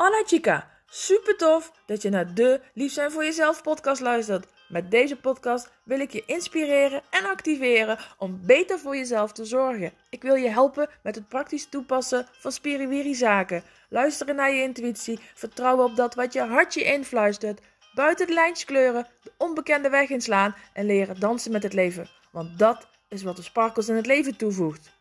Hola chica, super tof dat je naar de Lief zijn voor jezelf podcast luistert. Met deze podcast wil ik je inspireren en activeren om beter voor jezelf te zorgen. Ik wil je helpen met het praktisch toepassen van spiriwiri zaken. Luisteren naar je intuïtie, vertrouwen op dat wat je hartje influistert. Buiten de lijntjes kleuren, de onbekende weg inslaan en leren dansen met het leven. Want dat is wat de sparkles in het leven toevoegt.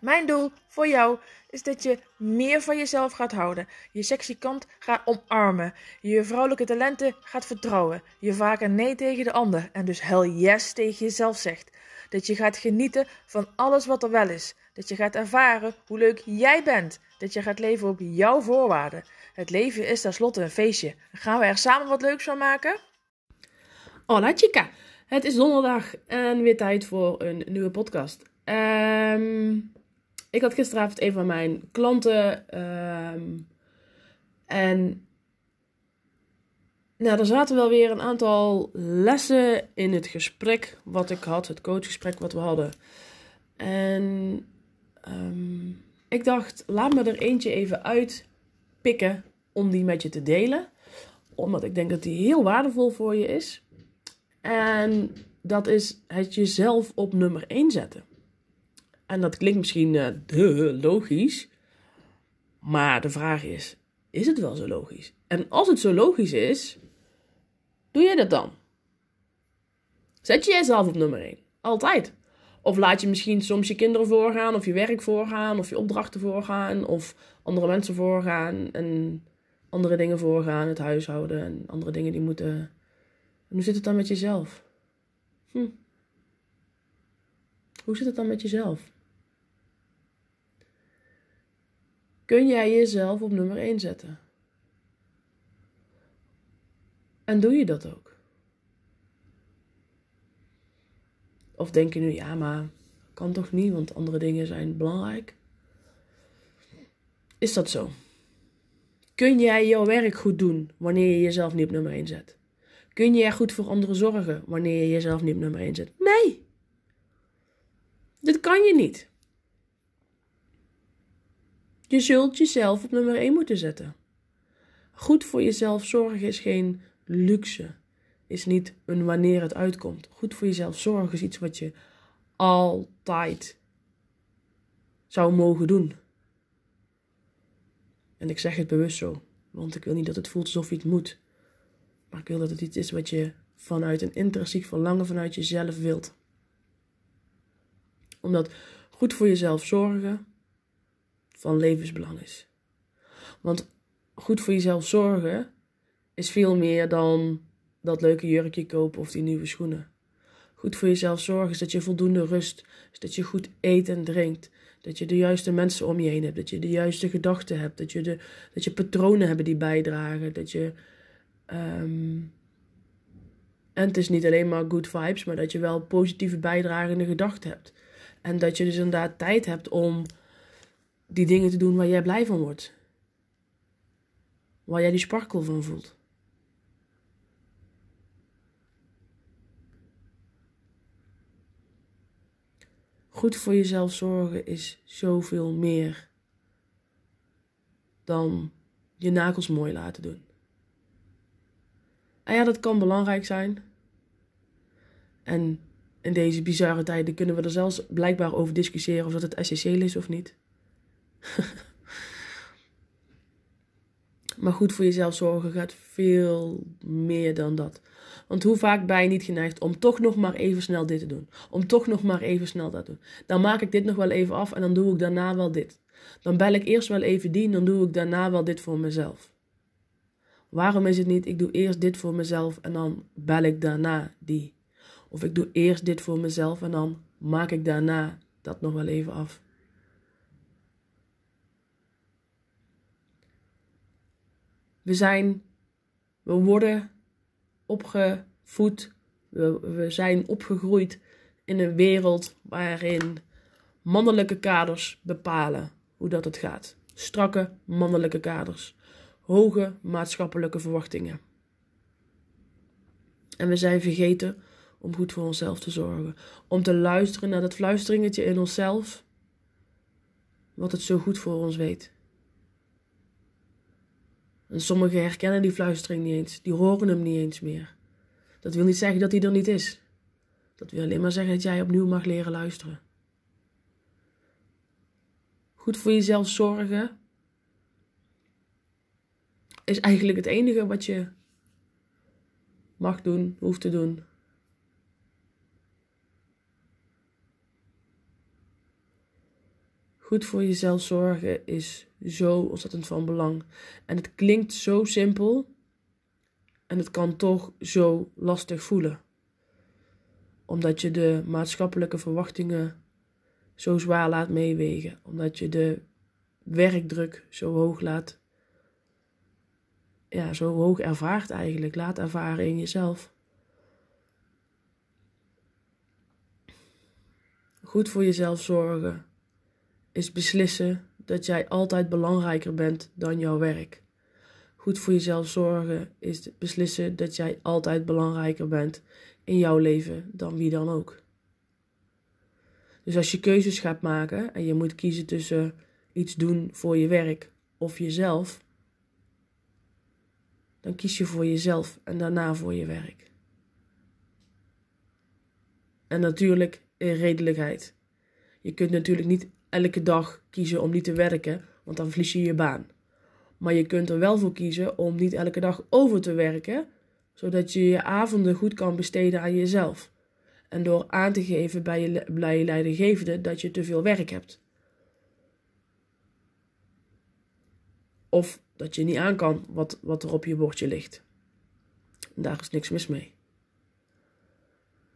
Mijn doel voor jou is dat je meer van jezelf gaat houden, je sexy kant gaat omarmen, je vrouwelijke talenten gaat vertrouwen, je vaker nee tegen de ander en dus hell yes tegen jezelf zegt. Dat je gaat genieten van alles wat er wel is. Dat je gaat ervaren hoe leuk jij bent. Dat je gaat leven op jouw voorwaarden. Het leven is tenslotte een feestje. Gaan we er samen wat leuks van maken? Hola chica, het is donderdag en weer tijd voor een nieuwe podcast. Ehm ik had gisteravond een van mijn klanten. Ehm, en nou, er zaten wel weer een aantal lessen in het gesprek wat ik had, het coachgesprek wat we hadden. En ehm, ik dacht, laat me er eentje even uitpikken om die met je te delen. Omdat ik denk dat die heel waardevol voor je is. En dat is het jezelf op nummer 1 zetten. En dat klinkt misschien uh, logisch. Maar de vraag is: is het wel zo logisch? En als het zo logisch is, doe je dat dan? Zet je jezelf op nummer 1. Altijd. Of laat je misschien soms je kinderen voorgaan, of je werk voorgaan, of je opdrachten voorgaan, of andere mensen voorgaan en andere dingen voorgaan, het huishouden en andere dingen die moeten. En hoe zit het dan met jezelf? Hm. Hoe zit het dan met jezelf? Kun jij jezelf op nummer 1 zetten. En doe je dat ook? Of denk je nu, ja, maar kan toch niet, want andere dingen zijn belangrijk? Is dat zo? Kun jij jouw werk goed doen wanneer je jezelf niet op nummer 1 zet? Kun je goed voor anderen zorgen wanneer je jezelf niet op nummer 1 zet? Nee! Dit kan je niet. Je zult jezelf op nummer 1 moeten zetten. Goed voor jezelf zorgen is geen luxe. Is niet een wanneer het uitkomt. Goed voor jezelf zorgen is iets wat je altijd zou mogen doen. En ik zeg het bewust zo, want ik wil niet dat het voelt alsof je het moet. Maar ik wil dat het iets is wat je vanuit een intrinsiek verlangen vanuit jezelf wilt. Omdat goed voor jezelf zorgen van levensbelang is. Want goed voor jezelf zorgen is veel meer dan dat leuke jurkje kopen of die nieuwe schoenen. Goed voor jezelf zorgen is dat je voldoende rust, dat je goed eet en drinkt, dat je de juiste mensen om je heen hebt, dat je de juiste gedachten hebt, dat je, de, dat je patronen hebt die bijdragen, dat je. Ehm, en het is niet alleen maar good vibes, maar dat je wel positieve bijdragende gedachten hebt. En dat je dus inderdaad tijd hebt om die dingen te doen waar jij blij van wordt. Waar jij die sparkel van voelt. Goed voor jezelf zorgen is zoveel meer dan je nagels mooi laten doen. En ja, dat kan belangrijk zijn. En in deze bizarre tijden kunnen we er zelfs blijkbaar over discussiëren of dat het essentieel is of niet. maar goed voor jezelf zorgen gaat veel meer dan dat. Want hoe vaak ben je niet geneigd om toch nog maar even snel dit te doen? Om toch nog maar even snel dat te doen. Dan maak ik dit nog wel even af en dan doe ik daarna wel dit. Dan bel ik eerst wel even die en dan doe ik daarna wel dit voor mezelf. Waarom is het niet, ik doe eerst dit voor mezelf en dan bel ik daarna die? Of ik doe eerst dit voor mezelf en dan maak ik daarna dat nog wel even af. We zijn, we worden opgevoed, we, we zijn opgegroeid in een wereld waarin mannelijke kaders bepalen hoe dat het gaat. Strakke mannelijke kaders, hoge maatschappelijke verwachtingen. En we zijn vergeten om goed voor onszelf te zorgen, om te luisteren naar dat fluisteringetje in onszelf, wat het zo goed voor ons weet. En sommigen herkennen die fluistering niet eens, die horen hem niet eens meer. Dat wil niet zeggen dat hij er niet is. Dat wil alleen maar zeggen dat jij opnieuw mag leren luisteren. Goed voor jezelf zorgen is eigenlijk het enige wat je mag doen, hoeft te doen. Goed voor jezelf zorgen is zo ontzettend van belang. En het klinkt zo simpel. En het kan toch zo lastig voelen. Omdat je de maatschappelijke verwachtingen zo zwaar laat meewegen. Omdat je de werkdruk zo hoog laat. Ja, zo hoog ervaart eigenlijk. Laat ervaren in jezelf. Goed voor jezelf zorgen is beslissen dat jij altijd belangrijker bent dan jouw werk. Goed voor jezelf zorgen is beslissen dat jij altijd belangrijker bent in jouw leven dan wie dan ook. Dus als je keuzes gaat maken en je moet kiezen tussen iets doen voor je werk of jezelf, dan kies je voor jezelf en daarna voor je werk. En natuurlijk in redelijkheid. Je kunt natuurlijk niet elke dag kiezen om niet te werken, want dan verlies je je baan. Maar je kunt er wel voor kiezen om niet elke dag over te werken, zodat je je avonden goed kan besteden aan jezelf. En door aan te geven bij je, bij je leidinggevende dat je te veel werk hebt. Of dat je niet aan kan wat, wat er op je bordje ligt. Daar is niks mis mee.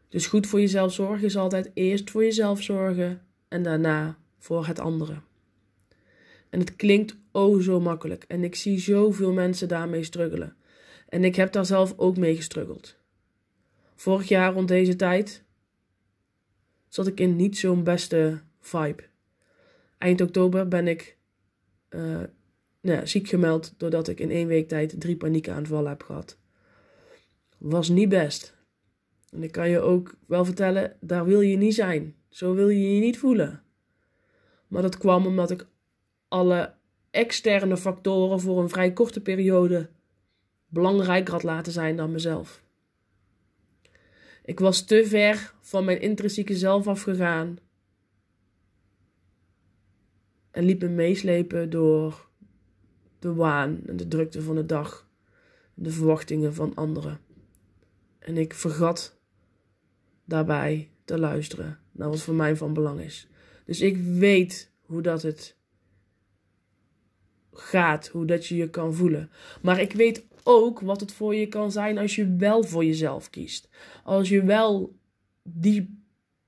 Dus goed voor jezelf zorgen is altijd eerst voor jezelf zorgen en daarna voor het andere. En het klinkt oh zo makkelijk. En ik zie zoveel mensen daarmee struggelen. En ik heb daar zelf ook mee gestruggeld. Vorig jaar rond deze tijd zat ik in niet zo'n beste vibe. Eind oktober ben ik uh, nou, ziek gemeld doordat ik in één week tijd drie paniekaanvallen heb gehad. Was niet best. En ik kan je ook wel vertellen, daar wil je niet zijn. Zo wil je je niet voelen. Maar dat kwam omdat ik alle externe factoren voor een vrij korte periode belangrijker had laten zijn dan mezelf. Ik was te ver van mijn intrinsieke zelf afgegaan en liep me meeslepen door de waan en de drukte van de dag, de verwachtingen van anderen. En ik vergat daarbij te luisteren naar wat voor mij van belang is. Dus ik weet hoe dat het gaat, hoe dat je je kan voelen. Maar ik weet ook wat het voor je kan zijn als je wel voor jezelf kiest. Als je wel die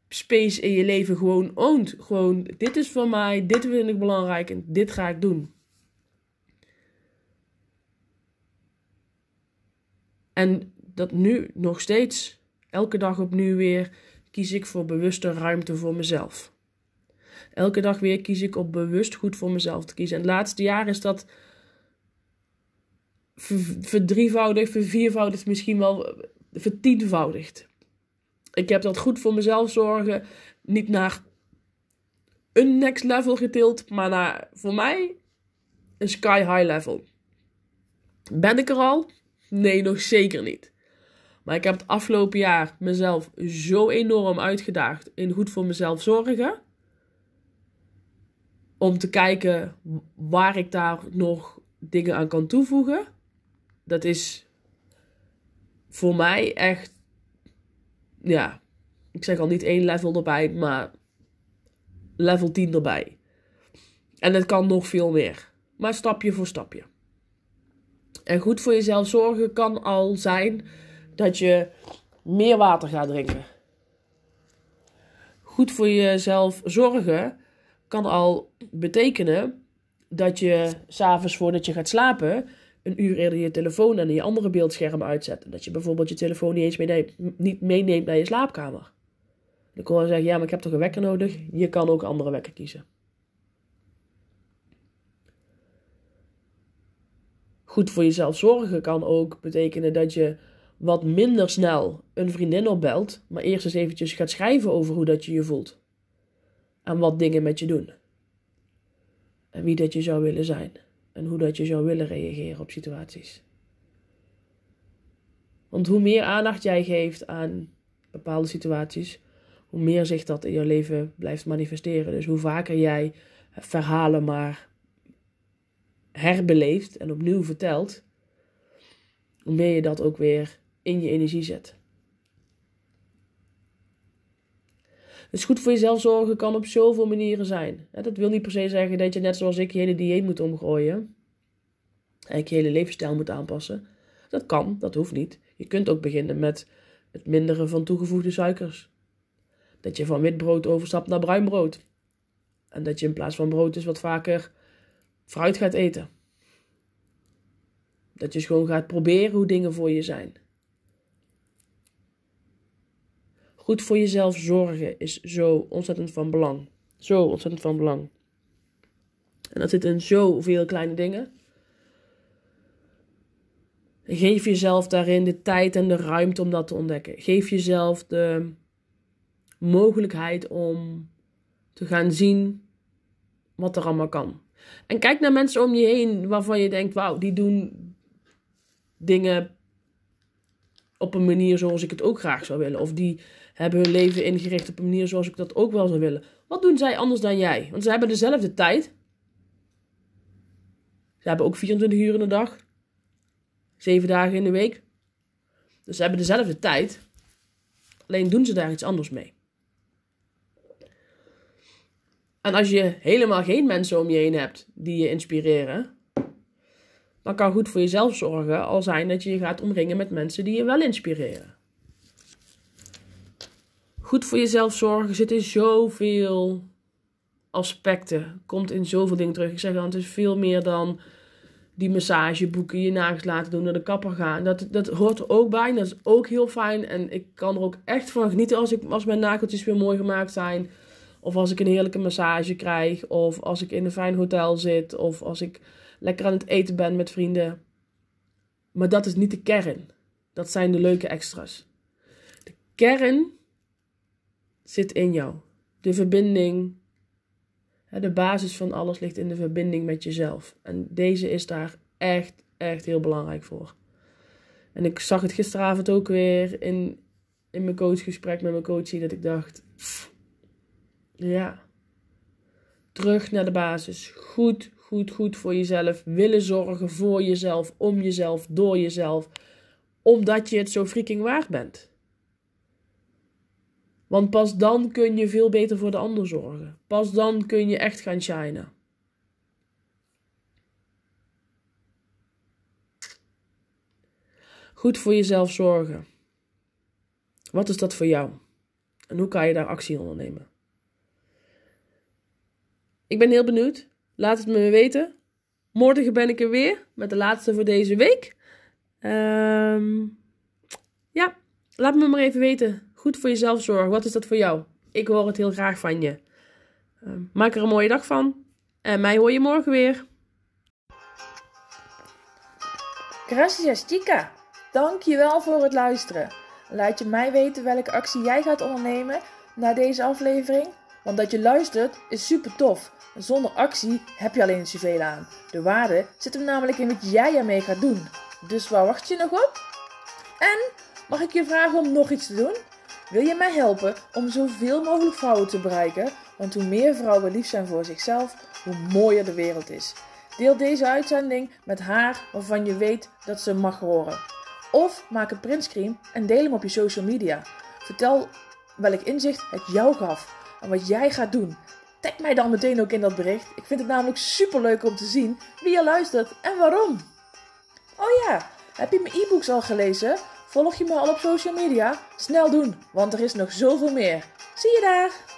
space in je leven gewoon oont. Gewoon, dit is voor mij, dit vind ik belangrijk en dit ga ik doen. En dat nu nog steeds, elke dag opnieuw weer, kies ik voor bewuste ruimte voor mezelf. Elke dag weer kies ik op bewust goed voor mezelf te kiezen. En het laatste jaar is dat verdrievoudigd, verviervoudigd, misschien wel vertienvoudigd. Ik heb dat goed voor mezelf zorgen niet naar een next level getild, maar naar voor mij een sky high level. Ben ik er al? Nee, nog zeker niet. Maar ik heb het afgelopen jaar mezelf zo enorm uitgedaagd in goed voor mezelf zorgen om te kijken waar ik daar nog dingen aan kan toevoegen. Dat is voor mij echt, ja, ik zeg al niet één level erbij, maar level 10 erbij. En het kan nog veel meer, maar stapje voor stapje. En goed voor jezelf zorgen kan al zijn dat je meer water gaat drinken. Goed voor jezelf zorgen kan al betekenen dat je s'avonds voordat je gaat slapen een uur eerder je telefoon en je andere beeldschermen uitzet. En dat je bijvoorbeeld je telefoon niet eens meeneemt, niet meeneemt naar je slaapkamer. Dan kon je zeggen, ja, maar ik heb toch een wekker nodig? Je kan ook andere wekker kiezen. Goed voor jezelf zorgen kan ook betekenen dat je wat minder snel een vriendin opbelt, maar eerst eens eventjes gaat schrijven over hoe dat je je voelt en wat dingen met je doen. En wie dat je zou willen zijn. en hoe dat je zou willen reageren op situaties. Want hoe meer aandacht jij geeft aan bepaalde situaties, hoe meer zich dat in je leven blijft manifesteren. Dus hoe vaker jij verhalen maar herbeleeft en opnieuw vertelt, hoe meer je dat ook weer in je energie zet. Dus goed voor jezelf zorgen kan op zoveel manieren zijn. Dat wil niet per se zeggen dat je net zoals ik je hele dieet moet omgooien. En je hele levensstijl moet aanpassen. Dat kan, dat hoeft niet. Je kunt ook beginnen met het minderen van toegevoegde suikers. Dat je van wit brood overstapt naar bruin brood. En dat je in plaats van brood dus wat vaker fruit gaat eten. Dat je gewoon gaat proberen hoe dingen voor je zijn. Goed voor jezelf zorgen is zo ontzettend van belang. Zo ontzettend van belang. En dat zit in zoveel kleine dingen. Geef jezelf daarin de tijd en de ruimte om dat te ontdekken. Geef jezelf de mogelijkheid om te gaan zien wat er allemaal kan. En kijk naar mensen om je heen waarvan je denkt: wauw, die doen dingen op een manier zoals ik het ook graag zou willen. Of die hebben hun leven ingericht op een manier zoals ik dat ook wel zou willen. Wat doen zij anders dan jij? Want ze hebben dezelfde tijd. Ze hebben ook 24 uur in de dag. 7 dagen in de week. Dus ze hebben dezelfde tijd. Alleen doen ze daar iets anders mee. En als je helemaal geen mensen om je heen hebt die je inspireren, dan kan goed voor jezelf zorgen al zijn dat je je gaat omringen met mensen die je wel inspireren. Goed voor jezelf zorgen zit in zoveel aspecten, komt in zoveel dingen terug. Ik zeg dan, het is veel meer dan die massage boeken, je nagels laten doen, naar de kapper gaan. Dat, dat hoort er ook bij dat is ook heel fijn. En ik kan er ook echt van genieten als, ik, als mijn nageltjes weer mooi gemaakt zijn. Of als ik een heerlijke massage krijg. Of als ik in een fijn hotel zit. Of als ik lekker aan het eten ben met vrienden. Maar dat is niet de kern. Dat zijn de leuke extra's. De kern zit in jou. De verbinding. De basis van alles ligt in de verbinding met jezelf. En deze is daar echt, echt heel belangrijk voor. En ik zag het gisteravond ook weer in, in mijn coachgesprek met mijn coachie. Dat ik dacht, ja. Terug naar de basis. Goed, goed, goed voor jezelf. Willen zorgen voor jezelf, om jezelf, door jezelf. Omdat je het zo freaking waard bent. Want pas dan kun je veel beter voor de ander zorgen. Pas dan kun je echt gaan shinen. Goed voor jezelf zorgen. Wat is dat voor jou? En hoe kan je daar actie ondernemen? Ik ben heel benieuwd. Laat het me weten. Morgen ben ik er weer met de laatste voor deze week. Um, ja, laat me maar even weten. Goed voor jezelf zorgen. Wat is dat voor jou? Ik hoor het heel graag van je. Um, maak er een mooie dag van. En mij hoor je morgen weer. Gracias, chica. Dankjewel voor het luisteren. Laat je mij weten welke actie jij gaat ondernemen na deze aflevering. Want dat je luistert is super tof. Zonder actie heb je alleen zoveel aan. De waarde zit hem namelijk in wat jij ermee gaat doen. Dus waar wacht je nog op? En mag ik je vragen om nog iets te doen? Wil je mij helpen om zoveel mogelijk vrouwen te bereiken? Want hoe meer vrouwen lief zijn voor zichzelf, hoe mooier de wereld is. Deel deze uitzending met haar waarvan je weet dat ze mag horen. Of maak een printscreen en deel hem op je social media. Vertel welk inzicht het jou gaf en wat jij gaat doen. Tag mij dan meteen ook in dat bericht. Ik vind het namelijk super leuk om te zien wie je luistert en waarom. Oh ja, heb je mijn e-books al gelezen? Volg je me al op social media? Snel doen, want er is nog zoveel meer. Zie je daar!